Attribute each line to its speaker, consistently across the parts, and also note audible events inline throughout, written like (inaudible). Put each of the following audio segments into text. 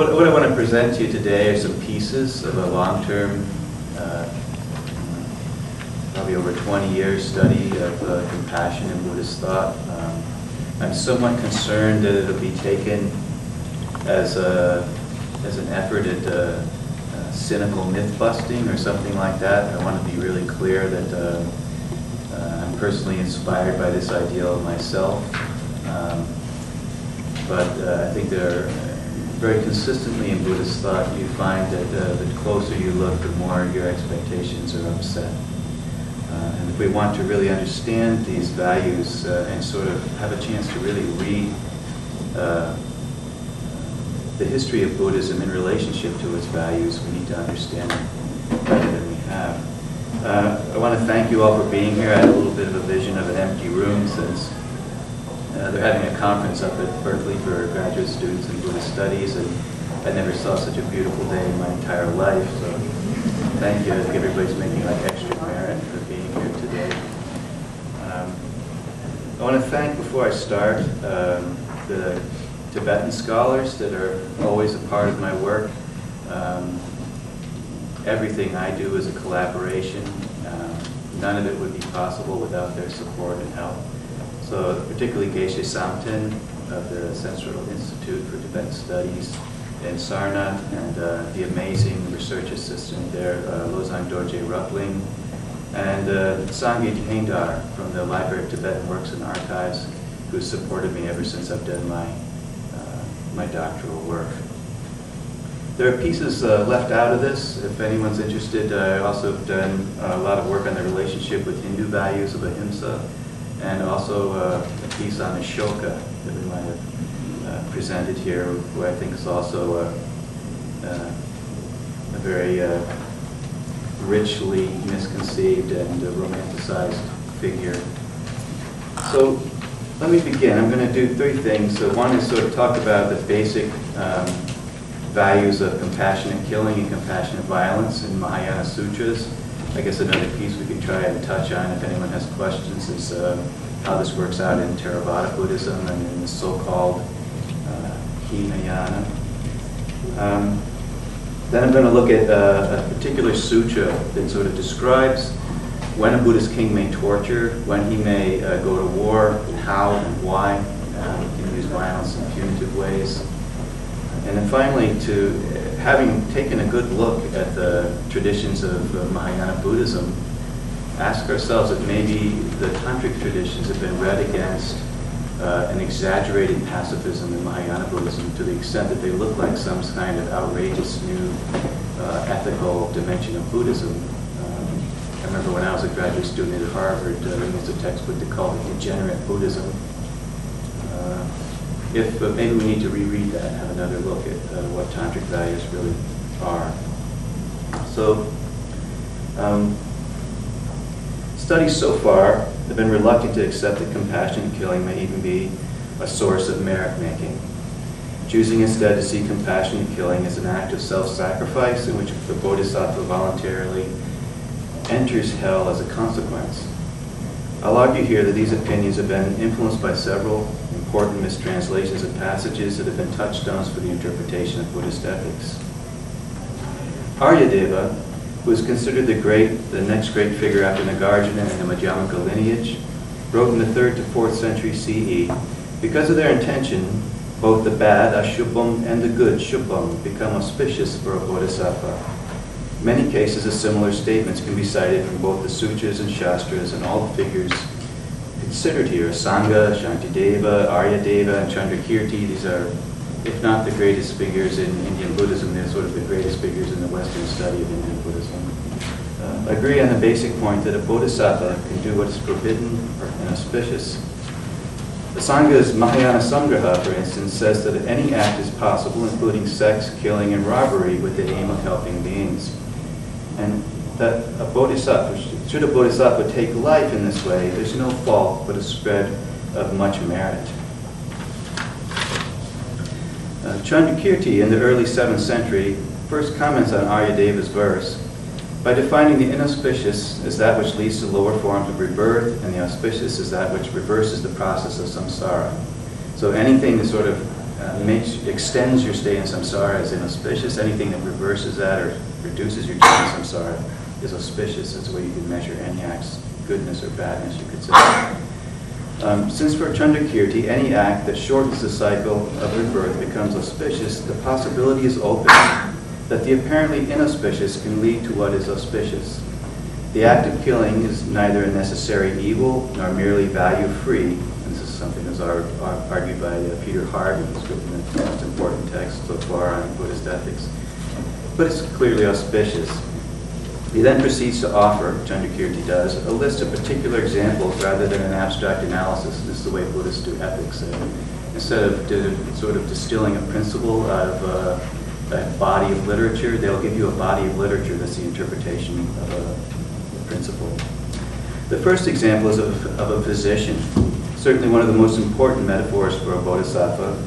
Speaker 1: What, what I want to present to you today are some pieces of a long-term, uh, probably over 20 years study of uh, compassion in Buddhist thought. Um, I'm somewhat concerned that it'll be taken as a as an effort at uh, uh, cynical myth busting or something like that. I want to be really clear that uh, uh, I'm personally inspired by this ideal myself. Um, but uh, I think there are very consistently in Buddhist thought, you find that uh, the closer you look, the more your expectations are upset. Uh, and if we want to really understand these values uh, and sort of have a chance to really read uh, the history of Buddhism in relationship to its values, we need to understand it better than we have. Uh, I want to thank you all for being here. I had a little bit of a vision of an empty room since uh, they're having a conference up at Berkeley for graduate students in Buddhist studies, and I never saw such a beautiful day in my entire life. So thank you. I think everybody's making like extra merit for being here today. Um, I want to thank, before I start, um, the Tibetan scholars that are always a part of my work. Um, everything I do is a collaboration. Uh, none of it would be possible without their support and help. So particularly Geshe Samten of the Central Institute for Tibetan Studies in Sarnath and uh, the amazing research assistant there, uh, Losang Dorje Ruckling, and uh, Thaindar from the Library of Tibetan Works and Archives, who supported me ever since I've done my, uh, my doctoral work. There are pieces uh, left out of this. If anyone's interested, uh, I also have done a lot of work on the relationship with Hindu values of ahimsa and also uh, a piece on Ashoka that we might have uh, presented here, who I think is also a, a, a very uh, richly misconceived and romanticized figure. So let me begin. I'm going to do three things. So one is sort of talk about the basic um, values of compassionate killing and compassionate violence in Mahayana Sutras. I guess another piece we could try and touch on if anyone has questions is uh, how this works out in Theravada Buddhism and in the so-called uh, Hinayana. Um, then I'm going to look at uh, a particular sutra that sort of describes when a Buddhist king may torture, when he may uh, go to war, how and why. Uh, he can use violence in punitive ways. And then finally, to having taken a good look at the traditions of uh, Mahayana Buddhism, ask ourselves if maybe the tantric traditions have been read against uh, an exaggerated pacifism in Mahayana Buddhism to the extent that they look like some kind of outrageous new uh, ethical dimension of Buddhism. Um, I remember when I was a graduate student at Harvard, uh, there was a textbook they called it Degenerate Buddhism. If uh, maybe we need to reread that, and have another look at uh, what tantric values really are. So, um, studies so far have been reluctant to accept that compassionate killing may even be a source of merit making, choosing instead to see compassionate killing as an act of self-sacrifice in which the bodhisattva voluntarily enters hell as a consequence. I'll argue here that these opinions have been influenced by several important mistranslations of passages that have been touchstones for the interpretation of Buddhist ethics. Aryadeva, who is considered the great, the next great figure after Nagarjuna in the Madhyamaka lineage, wrote in the 3rd to 4th century CE, because of their intention, both the bad, ashubham, and the good, shubham, become auspicious for a bodhisattva. Many cases of similar statements can be cited from both the sutras and shastras and all the figures considered here, Asanga, Shantideva, Aryadeva, and Chandrakirti, these are, if not the greatest figures in Indian Buddhism, they're sort of the greatest figures in the Western study of Indian Buddhism. Uh, agree on the basic point that a bodhisattva can do what is forbidden or inauspicious. The Sangha's Mahayana Samgraha, for instance, says that any act is possible, including sex, killing, and robbery, with the aim of helping beings. And that a bodhisattva, should a bodhisattva take life in this way, there's no fault but a spread of much merit. Uh, Chandrakirti in the early 7th century first comments on Aryadeva's verse by defining the inauspicious as that which leads to lower forms of rebirth and the auspicious as that which reverses the process of samsara. So anything that sort of uh, makes, extends your stay in samsara is inauspicious. Anything that reverses that or reduces your time in samsara is auspicious. That's the way you can measure any act's goodness or badness, you could say. Um, since for Chandrakirti, any act that shortens the cycle of rebirth becomes auspicious, the possibility is open that the apparently inauspicious can lead to what is auspicious. The act of killing is neither a necessary evil nor merely value-free. This is something that's argued by uh, Peter Harvey, who's written the most important text so far on Buddhist ethics. But it's clearly auspicious. He then proceeds to offer, Chandrakirti does, a list of particular examples rather than an abstract analysis. This is the way Buddhists do ethics. Instead of sort of distilling a principle out of uh, a body of literature, they'll give you a body of literature that's the interpretation of a, a principle. The first example is of, of a physician, certainly one of the most important metaphors for a bodhisattva.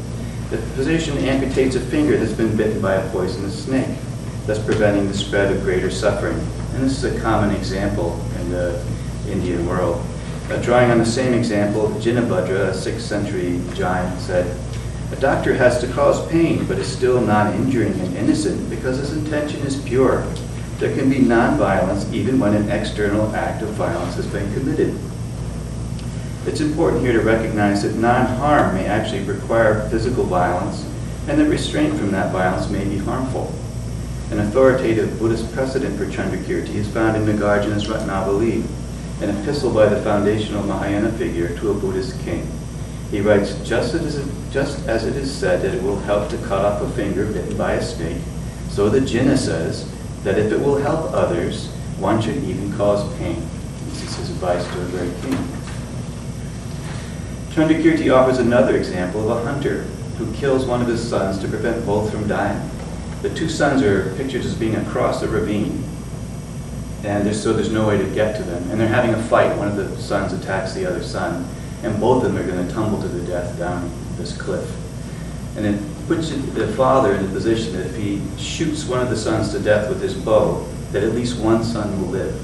Speaker 1: The physician amputates a finger that's been bitten by a poisonous snake thus preventing the spread of greater suffering. And this is a common example in the Indian world. Uh, drawing on the same example, Jinabhadra, a 6th century Jain, said, A doctor has to cause pain, but is still not injuring and innocent because his intention is pure. There can be non-violence even when an external act of violence has been committed. It's important here to recognize that non-harm may actually require physical violence, and that restraint from that violence may be harmful. An authoritative Buddhist precedent for Chandrakirti is found in Nagarjuna's Ratnavali, an epistle by the foundational Mahayana figure to a Buddhist king. He writes, just as, it, just as it is said that it will help to cut off a finger bitten by a snake, so the Jina says that if it will help others, one should even cause pain. This is his advice to a great king. Chandrakirti offers another example of a hunter who kills one of his sons to prevent both from dying. The two sons are pictured as being across the ravine, and there's, so there's no way to get to them. And they're having a fight. One of the sons attacks the other son, and both of them are going to tumble to their death down this cliff. And it puts the father in the position that if he shoots one of the sons to death with his bow, that at least one son will live.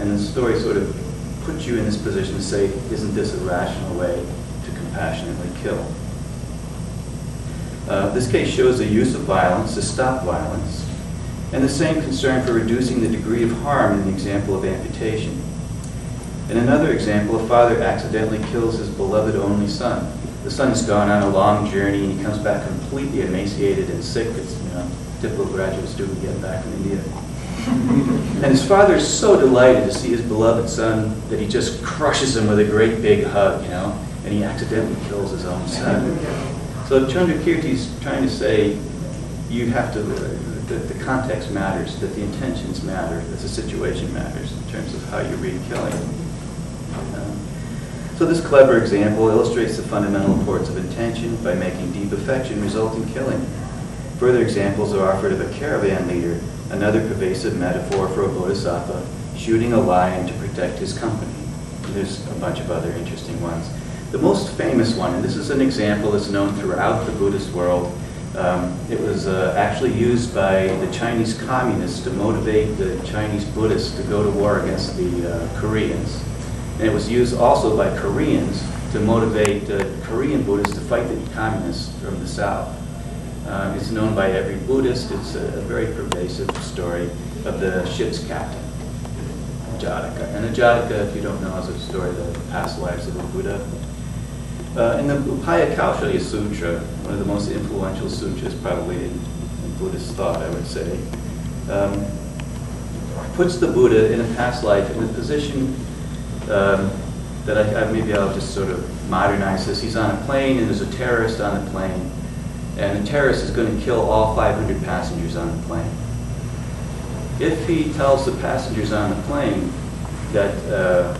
Speaker 1: And the story sort of puts you in this position to say, isn't this a rational way to compassionately kill? Uh, this case shows the use of violence to stop violence, and the same concern for reducing the degree of harm in the example of amputation. In another example, a father accidentally kills his beloved only son. The son has gone on a long journey and he comes back completely emaciated and sick. It's you know, typical graduate student getting back from India. (laughs) and his father is so delighted to see his beloved son that he just crushes him with a great big hug, you know, and he accidentally kills his own son. (laughs) So Chandrakirti is trying to say you have to, that the context matters, that the intentions matter, that the situation matters in terms of how you read killing. Um, so this clever example illustrates the fundamental importance of intention by making deep affection result in killing. Further examples are offered of a caravan leader, another pervasive metaphor for a bodhisattva, shooting a lion to protect his company. There's a bunch of other interesting ones. The most famous one, and this is an example that's known throughout the Buddhist world, um, it was uh, actually used by the Chinese communists to motivate the Chinese Buddhists to go to war against the uh, Koreans. And it was used also by Koreans to motivate uh, Korean Buddhists to fight the communists from the south. Um, it's known by every Buddhist. It's a, a, very pervasive story of the ship's captain, Jataka. And the Jataka, if you don't know, is a story of the past lives of the Buddha. Uh, in the Upaya Kaushalya Sutra, one of the most influential sutras probably in, in Buddhist thought, I would say, um, puts the Buddha in a past life in a position um, that I, I, maybe I'll just sort of modernize this. He's on a plane and there's a terrorist on the plane, and the terrorist is going to kill all 500 passengers on the plane. If he tells the passengers on the plane that uh,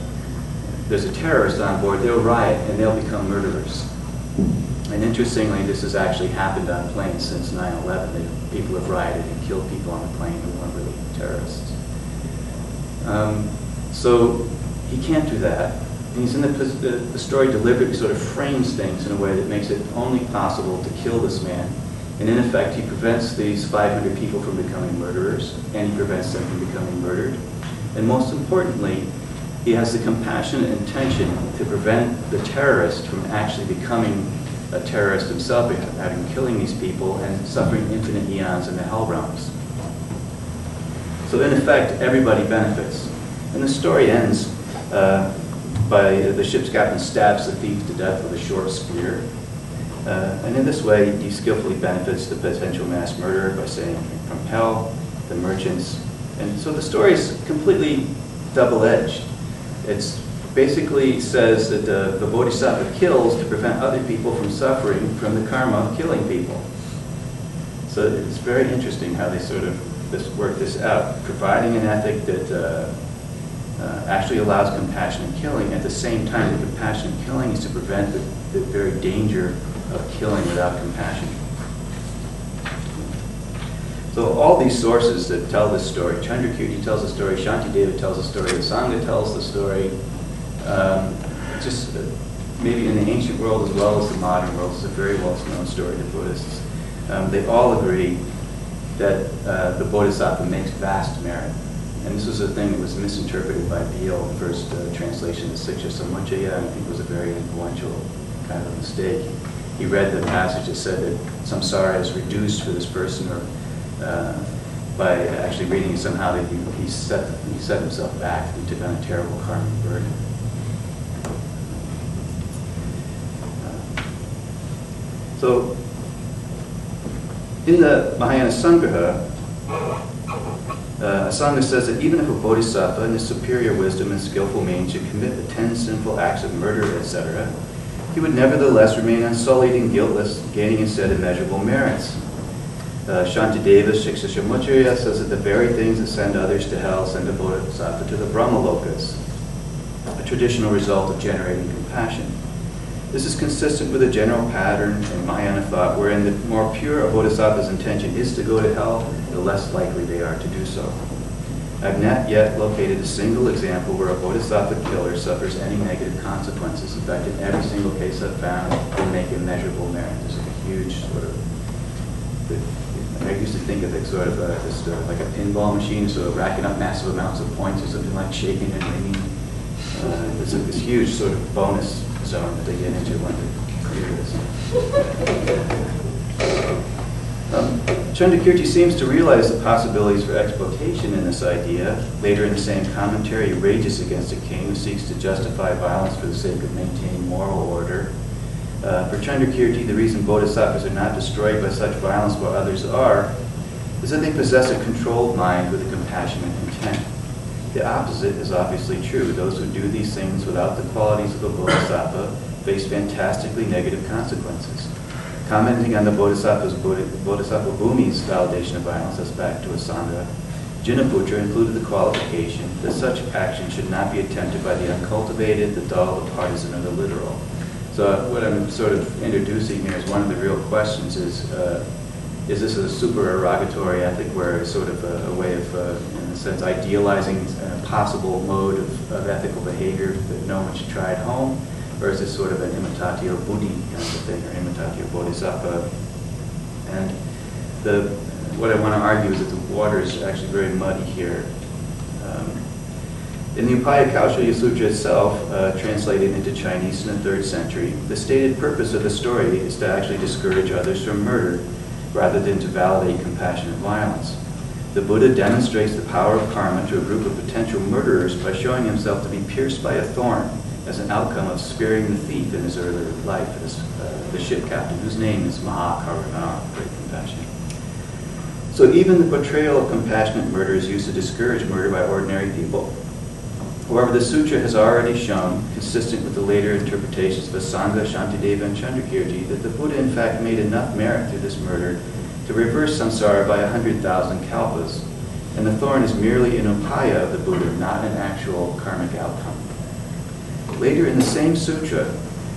Speaker 1: there's a terrorist on board, they'll riot and they'll become murderers. And interestingly, this has actually happened on planes since 9-11. People have rioted and killed people on the plane who weren't really terrorists. Um, so he can't do that. And he's in the, the, the story deliberately sort of frames things in a way that makes it only possible to kill this man. And in effect, he prevents these 500 people from becoming murderers, and he prevents them from becoming murdered. And most importantly, he has the compassionate intention to prevent the terrorist from actually becoming a terrorist himself, having killing these people and suffering infinite eons in the hell realms. So in effect, everybody benefits. And the story ends uh, by the ship's captain stabs the thief to death with a short spear. Uh, and in this way, he skillfully benefits the potential mass murderer by saying from hell, the merchants. And so the story is completely double-edged. It's basically says that the, the bodhisattva kills to prevent other people from suffering from the karma of killing people. So it's very interesting how they sort of this, work this out, providing an ethic that uh, uh, actually allows compassionate killing. At the same time, the compassionate killing is to prevent the, the very danger of killing without compassion. So all these sources that tell this story, Chandrakirti tells the story, Shantideva tells the story, Asanga tells the story, um, just uh, maybe in the ancient world as well as the modern world, it's a very well-known story to Buddhists. Um, they all agree that uh, the Bodhisattva makes vast merit. And this was a thing that was misinterpreted by Beale, the first uh, translation of Siksha Samuccaya, and I think was a very influential kind of mistake. He read the passage that said that samsara is reduced for this person, or uh, by actually reading somehow that he, he, set, he set himself back, he took on a terrible karmic burden. So, in the Mahayana Sangraha, uh, Asanga says that even if a bodhisattva in his superior wisdom and skillful means should commit the ten sinful acts of murder, etc., he would nevertheless remain unsullied and guiltless, gaining instead immeasurable merits. Uh, Shantideva Shiksha Samuccaya says that the very things that send others to hell send a bodhisattva to the Brahmalokas, a traditional result of generating compassion. This is consistent with a general pattern in Mahayana thought wherein the more pure a bodhisattva's intention is to go to hell, the less likely they are to do so. I've not yet located a single example where a bodhisattva killer suffers any negative consequences. In fact, in every single case I've found, they make immeasurable merit. There's a huge sort of, I used to think of it sort of a, just like a pinball machine, so racking up massive amounts of points or something like shaking and ringing. Uh, this huge sort of bonus zone that they get into when they clear this. Um, seems to realize the possibilities for exploitation in this idea. Later in the same commentary, he rages against a king who seeks to justify violence for the sake of maintaining moral order. Uh, for Chandrakirti, the reason bodhisattvas are not destroyed by such violence while others are is that they possess a controlled mind with a compassionate intent. The opposite is obviously true. Those who do these things without the qualities of a bodhisattva face fantastically negative consequences. Commenting on the bodhisattva's bodhisattva Bhumi's validation of violence, as back to Asanga, Jinaputra included the qualification that such action should not be attempted by the uncultivated, the dull, the partisan, or the literal. So what I'm sort of introducing here is one of the real questions is, uh, is this a supererogatory ethic where it's sort of a, a way of, uh, in a sense, idealizing a possible mode of, of, ethical behavior that no one should try at home? Or is this sort of an imitatio buddhi kind of thing, or imitatio bodhisattva? And the, what I want to argue is that the water is actually very muddy here. Um, in the Upaya Kaushalya Sutra itself, uh, translated into Chinese in the third century, the stated purpose of the story is to actually discourage others from murder rather than to validate compassionate violence. The Buddha demonstrates the power of karma to a group of potential murderers by showing himself to be pierced by a thorn as an outcome of sparing the thief in his earlier life, as, uh, the ship captain, whose name is Mahakaruna, great compassion. So even the portrayal of compassionate murder is used to discourage murder by ordinary people. However, the sutra has already shown, consistent with the later interpretations of Asanga, Shantideva, and Chandrakirti, that the Buddha in fact made enough merit through this murder to reverse samsara by a hundred thousand kalpas, and the thorn is merely an upaya of the Buddha, not an actual karmic outcome. Later in the same sutra,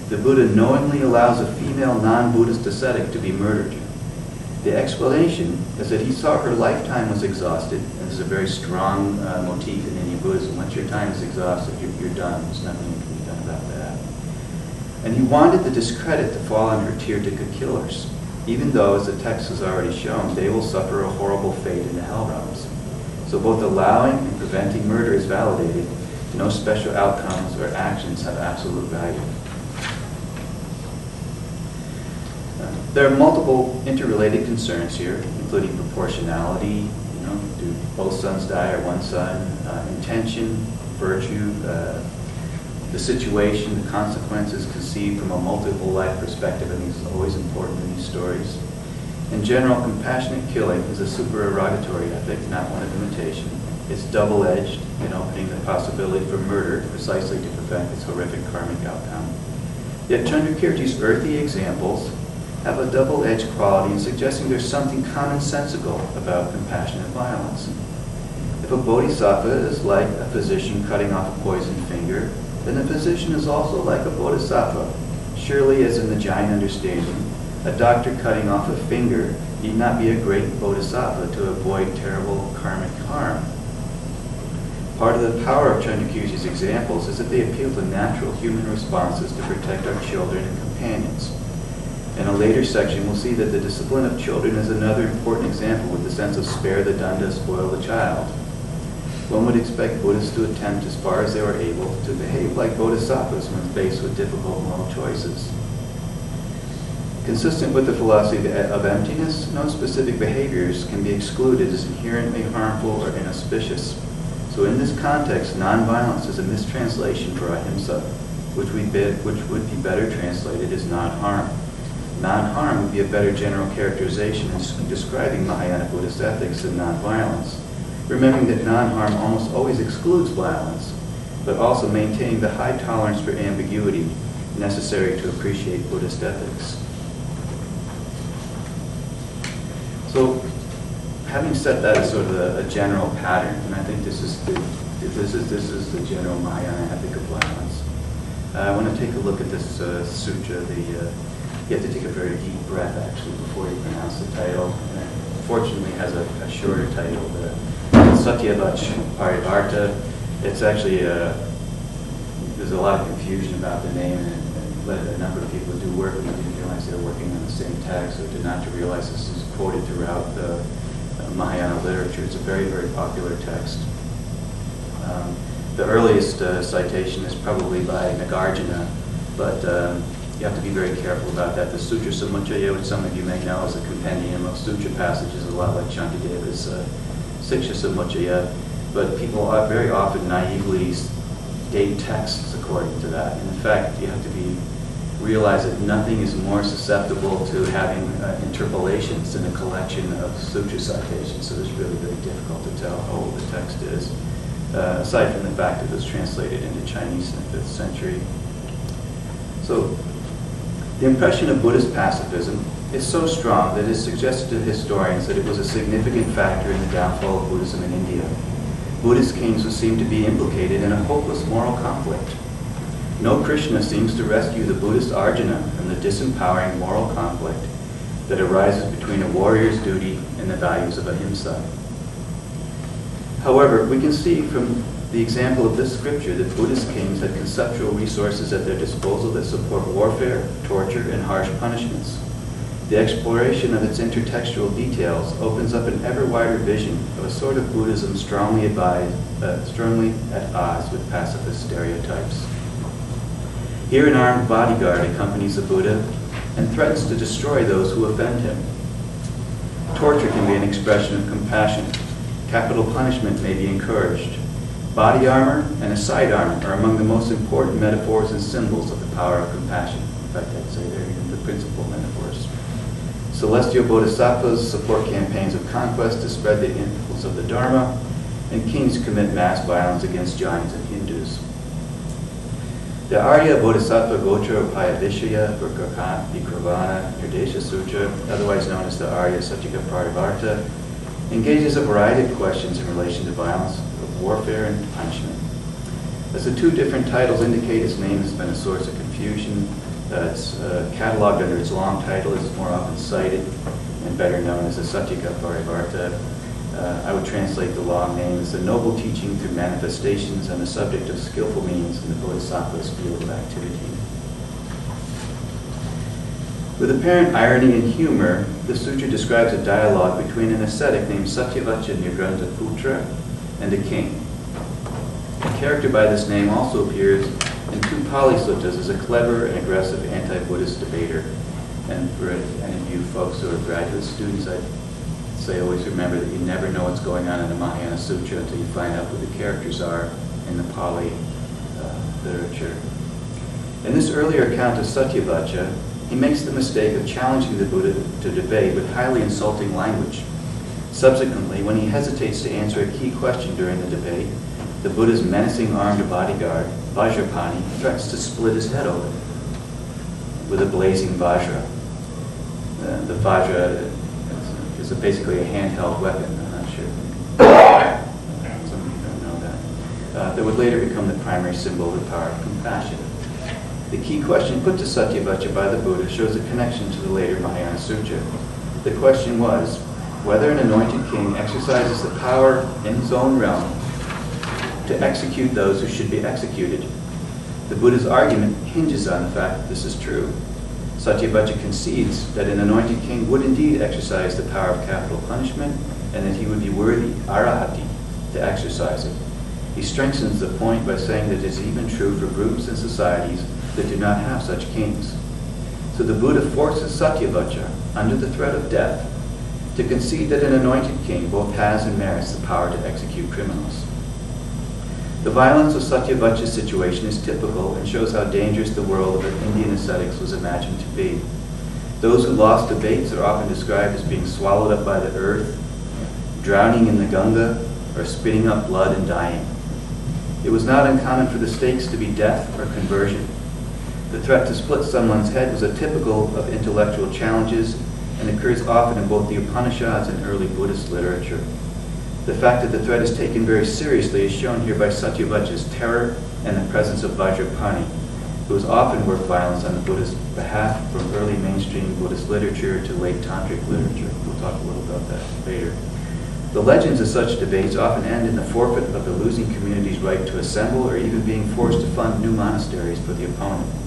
Speaker 1: the Buddha knowingly allows a female non-Buddhist ascetic to be murdered. The explanation is that he saw her lifetime was exhausted, and this is a very strong uh, motif in Indian Buddhism. Once your time is exhausted, you're, you're done. There's nothing that can be done about that. And he wanted the discredit to fall on her Tirthika killers, even though, as the text has already shown, they will suffer a horrible fate in the hell realms. So both allowing and preventing murder is validated. No special outcomes or actions have absolute value. Uh, There are multiple interrelated concerns here, including proportionality, you know, do both sons die or one son, uh, intention, virtue, uh, the situation, the consequences conceived from a multiple life perspective, I think is always important in these stories. In general, compassionate killing is a supererogatory ethic, not one of imitation. It's double-edged in opening the possibility for murder precisely to prevent its horrific karmic outcome. Yet Chandrakirti's earthy examples have a double-edged quality in suggesting there's something commonsensical about compassionate violence. If a bodhisattva is like a physician cutting off a poisoned finger, then the physician is also like a bodhisattva. Surely, as in the Jain understanding, a doctor cutting off a finger need not be a great bodhisattva to avoid terrible karmic harm. Part of the power of Chandrakirti's examples is that they appeal to natural human responses to protect our children and companions. In a later section, we'll see that the discipline of children is another important example with the sense of spare the danda, spoil the child. One would expect Buddhists to attempt as far as they were able to behave like bodhisattvas when faced with difficult moral choices. Consistent with the philosophy of emptiness, no specific behaviors can be excluded as inherently harmful or inauspicious. So in this context, nonviolence is a mistranslation for ahimsa, which, we be, which would be better translated as non-harm. Non-harm would be a better general characterization in describing Mahayana Buddhist ethics than nonviolence, remembering that non-harm almost always excludes violence, but also maintaining the high tolerance for ambiguity necessary to appreciate Buddhist ethics. So having set that as sort of a, a, general pattern, and I think this is the, this is this is the general Mahayana ethic of violence. Uh, I want to take a look at this uh, sutra. The uh, you have to take a very deep breath actually before you pronounce the title. And it fortunately has a, a shorter title, the Satyavach Parivarta. It's actually a, uh, there's a lot of confusion about the name, and, and led a number of people do work with didn't realize they were working on the same text, or did not to realize this is quoted throughout the Mahayana literature. It's a very, very popular text. Um, the earliest uh, citation is probably by Nagarjuna, but um, you have to be very careful about that. The Sutra Samuccaya, which some of you may know, is a compendium of sutra passages, a lot like Shantideva's uh, Siksha Samuccaya, but people are very often naively date texts according to that. And in fact, you have to be realize that nothing is more susceptible to having uh, interpolations than a collection of sutra citations. So it's really very difficult to tell how old the text is, uh, aside from the fact that it was translated into Chinese in the 5th century. So the impression of Buddhist pacifism is so strong that it is suggested to historians that it was a significant factor in the downfall of Buddhism in India. Buddhist kings would seem to be implicated in a hopeless moral conflict no Krishna seems to rescue the Buddhist Arjuna from the disempowering moral conflict that arises between a warrior's duty and the values of ahimsa. However, we can see from the example of this scripture that Buddhist kings had conceptual resources at their disposal that support warfare, torture, and harsh punishments. The exploration of its intertextual details opens up an ever wider vision of a sort of Buddhism strongly, advised, uh, strongly at odds with pacifist stereotypes. Here an armed bodyguard accompanies the Buddha and threatens to destroy those who offend him. Torture can be an expression of compassion. Capital punishment may be encouraged. Body armor and a side armor are among the most important metaphors and symbols of the power of compassion. In fact, I'd say they're the principal metaphors. Celestial bodhisattvas support campaigns of conquest to spread the influence of the Dharma, and kings commit mass violence against Jains and Hindus. The Arya Bodhisattva Gocara Upayavishaya or Vikurvana Nirdesha Sutra, otherwise known as the Arya Satyaka Parivarta, engages a variety of questions in relation to violence, warfare, and punishment. As the two different titles indicate, its name has been a source of confusion. Uh, it's uh, cataloged under its long title, it's more often cited and better known as the Satyaka Parivarta uh, I would translate the long name as the noble teaching through manifestations and the subject of skillful means in the Bodhisattva's field of activity. With apparent irony and humor, the sutra describes a dialogue between an ascetic named Satyavacha Putra and a king. A character by this name also appears in two Pali suttas as a clever and aggressive anti-Buddhist debater. And for any of you folks who are graduate students, I'd say always remember that you never know what's going on in the Mahayana Sutra until you find out who the characters are in the Pali uh, literature. In this earlier account of Satyavaccha, he makes the mistake of challenging the Buddha to debate with highly insulting language. Subsequently, when he hesitates to answer a key question during the debate, the Buddha's menacing armed bodyguard, Vajrapani, threatens to split his head open with a blazing Vajra. Uh, the Vajra is, basically a handheld weapon, I'm not sure. Some of you don't know that. Uh, that would later become the primary symbol of the power of compassion. The key question put to Satyavaccha by the Buddha shows a connection to the later Mahayana Sutra. The question was whether an anointed king exercises the power in his own realm to execute those who should be executed. The Buddha's argument hinges on the fact that this is true. Satyavaccha concedes that an anointed king would indeed exercise the power of capital punishment and that he would be worthy, arahati, to exercise it. He strengthens the point by saying that it is even true for groups and societies that do not have such kings. So the Buddha forces Satyavaccha, under the threat of death, to concede that an anointed king both has and merits the power to execute criminals. The violence of Satyavaccha's situation is typical and shows how dangerous the world of Indian ascetics was imagined to be. Those who lost debates are often described as being swallowed up by the earth, drowning in the Ganga, or spitting up blood and dying. It was not uncommon for the stakes to be death or conversion. The threat to split someone's head was a typical of intellectual challenges and occurs often in both the Upanishads and early Buddhist literature. The fact that the threat is taken very seriously is shown here by Satyavaccha's terror and the presence of Vajrapani, who has often worked violence on the Buddha's behalf from early mainstream Buddhist literature to late tantric literature. We'll talk a little about that later. The legends of such debates often end in the forfeit of the losing community's right to assemble or even being forced to fund new monasteries for the opponent.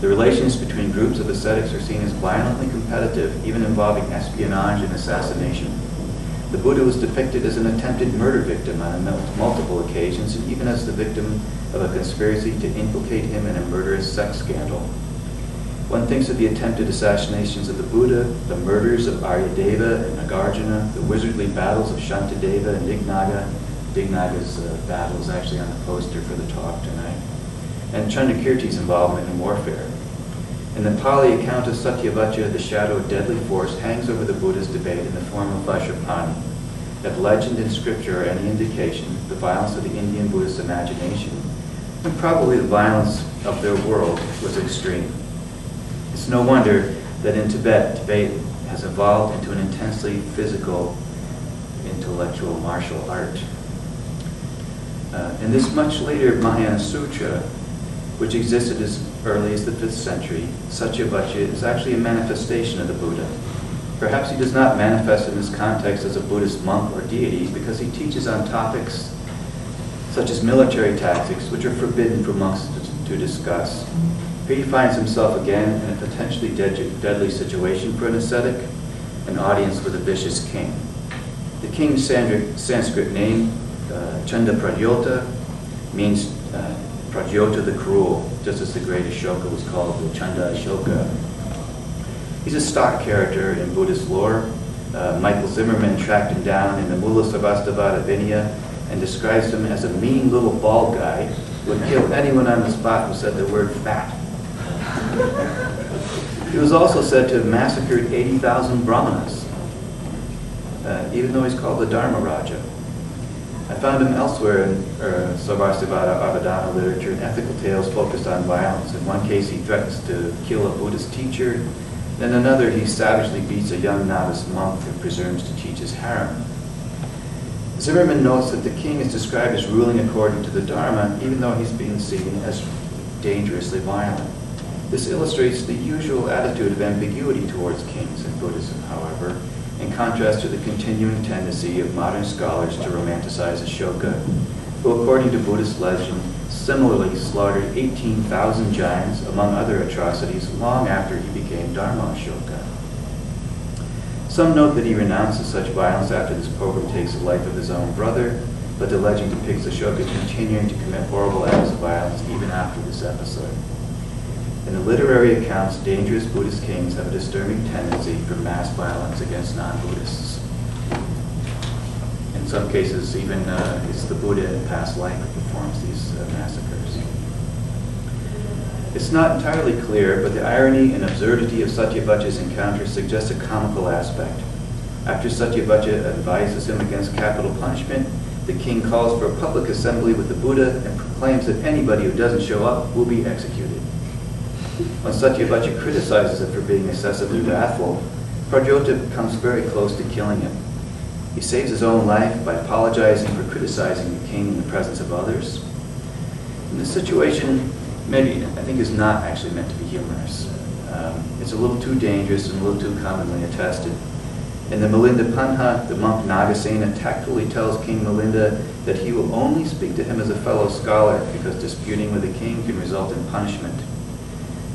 Speaker 1: The relations between groups of ascetics are seen as violently competitive, even involving espionage and assassination. The Buddha was depicted as an attempted murder victim on multiple occasions, and even as the victim of a conspiracy to implicate him in a murderous sex scandal. One thinks of the attempted assassinations of the Buddha, the murders of Aryadeva and Nagarjuna, the wizardly battles of Shantideva and Dignaga. Dignaga's uh, battle is actually on the poster for the talk tonight and Chandrakirti's involvement in warfare. In the Pali account of Satyavaccha, the shadow of deadly force hangs over the Buddha's debate in the form of Vajrapani. If legend and scripture are any indication, the violence of the Indian Buddhist imagination, and probably the violence of their world, was extreme. It's no wonder that in Tibet, debate has evolved into an intensely physical, intellectual martial art. Uh, in this much later Mahayana Sutra, which existed as early as the 5th century, Satyavaccha is actually a manifestation of the Buddha. Perhaps he does not manifest in this context as a Buddhist monk or deity because he teaches on topics such as military tactics, which are forbidden for monks to, to discuss. Here he finds himself again in a potentially deadly situation for an ascetic, an audience with a vicious king. The king's Sanskrit name, uh, Chanda Pradyota, means uh, Pradyota the Cruel, just as the great Ashoka was called the Chanda Ashoka. He's a stock character in Buddhist lore. Uh, Michael Zimmerman tracked him down in the Mula Sarvastivada Vinaya and describes him as a mean little bald guy who would kill anyone on the spot who said the word fat. (laughs) he was also said to have massacred 80,000 brahmanas, uh, even though he's called the Dharma Raja. I found him elsewhere in uh, Sarvastivada Avadana literature in ethical tales focused on violence. In one case, he threatens to kill a Buddhist teacher. In another, he savagely beats a young novice monk and presumes to teach his harem. Zimmerman notes that the king is described as ruling according to the Dharma, even though he's being seen as dangerously violent. This illustrates the usual attitude of ambiguity towards kings in Buddhism, however, in contrast to the continuing tendency of modern scholars to romanticize Ashoka, who, according to Buddhist legend, similarly slaughtered 18,000 Jains, among other atrocities, long after he became Dharma Ashoka. Some note that he renounces such violence after this pogrom takes the life of his own brother, but the legend depicts Ashoka continuing to commit horrible acts of violence even after this episode. In the literary accounts, dangerous Buddhist kings have a disturbing tendency for mass violence against non-Buddhists. In some cases, even uh, it's the Buddha in past life who performs these uh, massacres. It's not entirely clear, but the irony and absurdity of Satyavajja's encounter suggests a comical aspect. After Satyavajja advises him against capital punishment, the king calls for a public assembly with the Buddha and proclaims that anybody who doesn't show up will be executed. When Satyavajja criticizes it for being excessively wrathful, Pradyota comes very close to killing him. He saves his own life by apologizing for criticizing the king in the presence of others. In this situation, maybe I think is not actually meant to be humorous. Um, it's a little too dangerous and a little too commonly attested. In the Milinda Panha, the monk Nagasena tactfully tells King Milinda that he will only speak to him as a fellow scholar because disputing with the king can result in punishment.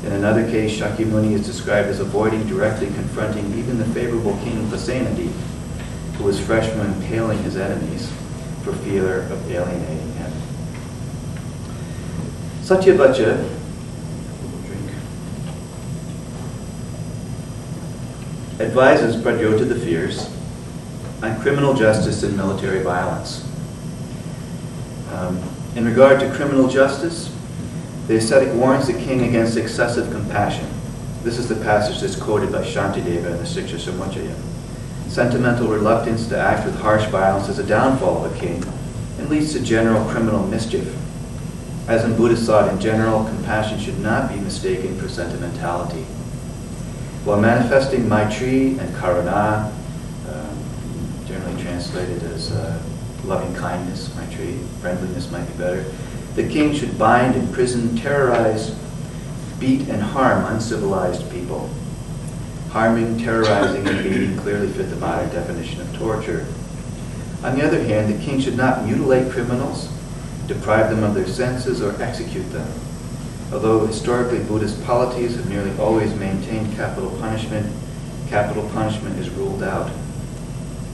Speaker 1: In another case, Shakyamuni is described as avoiding directly confronting even the favorable king Pasenadi, who was fresh from impaling his enemies for fear of alienating him. Satyavajja advises Pradyota the Fierce on criminal justice and military violence. Um, in regard to criminal justice, the ascetic warns the king against excessive compassion. This is the passage that's quoted by Shantideva in the Siksha Samuccaya. Sentimental reluctance to act with harsh violence is a downfall of a king and leads to general criminal mischief. As in Buddhist thought in general, compassion should not be mistaken for sentimentality. While manifesting Maitri and Karuna, um, generally translated as uh, loving kindness, Maitri, friendliness might be better, the king should bind, imprison, terrorize, beat, and harm uncivilized people. Harming, terrorizing, and beating clearly fit the modern definition of torture. On the other hand, the king should not mutilate criminals, deprive them of their senses, or execute them. Although historically Buddhist polities have nearly always maintained capital punishment, capital punishment is ruled out.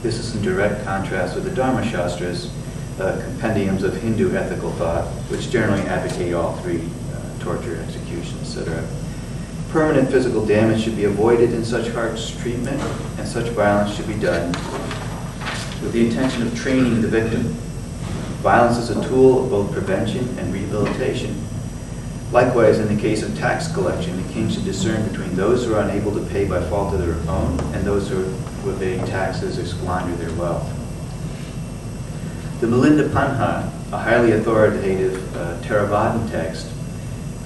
Speaker 1: This is in direct contrast with the Dharma Shastras, uh, compendiums of Hindu ethical thought, which generally advocate all three, uh, torture, execution, etc. Permanent physical damage should be avoided in such harsh treatment, and such violence should be done with the intention of training the victim. Violence is a tool of both prevention and rehabilitation. Likewise, in the case of tax collection, the king should discern between those who are unable to pay by fault of their own and those who, evade taxes or squander their wealth. The Milinda Panha, a highly authoritative uh, Theravadan text,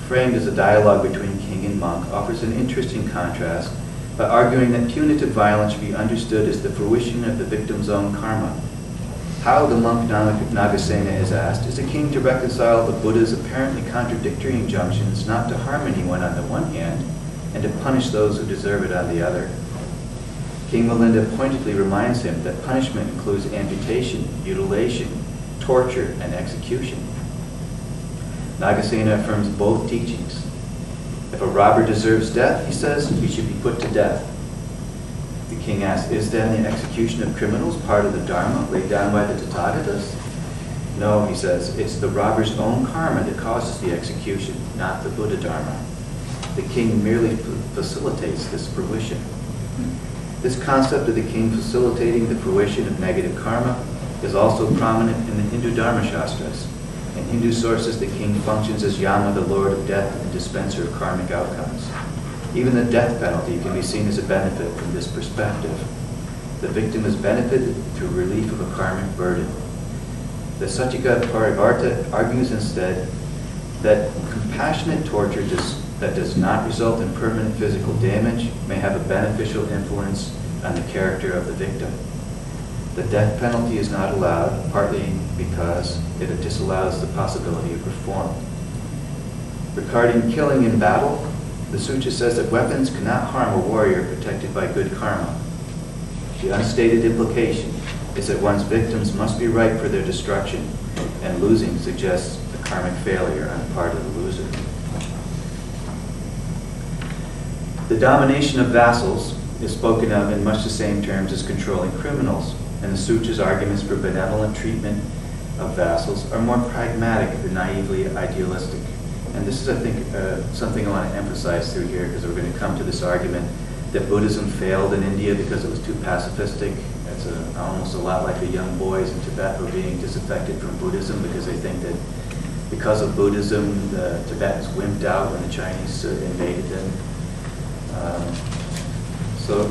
Speaker 1: framed as a dialogue between king and monk, offers an interesting contrast by arguing that punitive violence should be understood as the fruition of the victim's own karma how the monk Nagasena is asked, is a king to reconcile the Buddha's apparently contradictory injunctions not to harm anyone on the one hand and to punish those who deserve it on the other? King Milinda pointedly reminds him that punishment includes amputation, mutilation, torture, and execution. Nagasena affirms both teachings. If a robber deserves death, he says, he should be put to death. The king asks, is then the execution of criminals part of the Dharma laid down by the Tathagatas? No, he says, it's the robber's own karma that causes the execution, not the Buddha Dharma. The king merely facilitates this fruition. This concept of the king facilitating the fruition of negative karma is also prominent in the Hindu Dharma Shastras. In Hindu sources, the king functions as Yama, the lord of death and dispenser of karmic outcomes. Even the death penalty can be seen as a benefit from this perspective. The victim is benefited through relief of a karmic burden. The Satyaka Parivarta argues instead that compassionate torture does, that does not result in permanent physical damage may have a beneficial influence on the character of the victim. The death penalty is not allowed, partly because it disallows the possibility of reform. Regarding killing in battle, the sutra says that weapons cannot harm a warrior protected by good karma. The unstated implication is that one's victims must be ripe for their destruction, and losing suggests a karmic failure on the part of the loser. The domination of vassals is spoken of in much the same terms as controlling criminals, and the sutra's arguments for benevolent treatment of vassals are more pragmatic than naively idealistic. and this is, I think, uh, something I want to emphasize through here, because we're going to come to this argument, that Buddhism failed in India because it was too pacifistic. It's a- almost a lot like the young boys in Tibet were being disaffected from Buddhism because they think that because of Buddhism, the Tibetans wimped out when the Chinese uh, invaded them. Um, So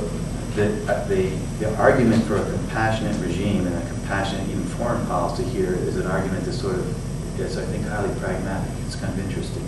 Speaker 1: the, uh, the, the argument for a compassionate regime and a compassionate even foreign policy here is an argument that sort of, is, I think, highly pragmatic. It's kind of interesting.